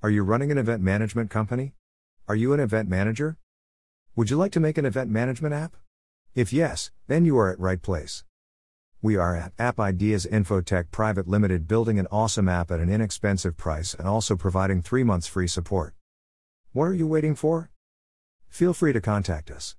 Are you running an event management company? Are you an event manager? Would you like to make an event management app? If yes, then you are at right place. We are at App Ideas Infotech Private Limited building an awesome app at an inexpensive price and also providing 3 months free support. What are you waiting for? Feel free to contact us.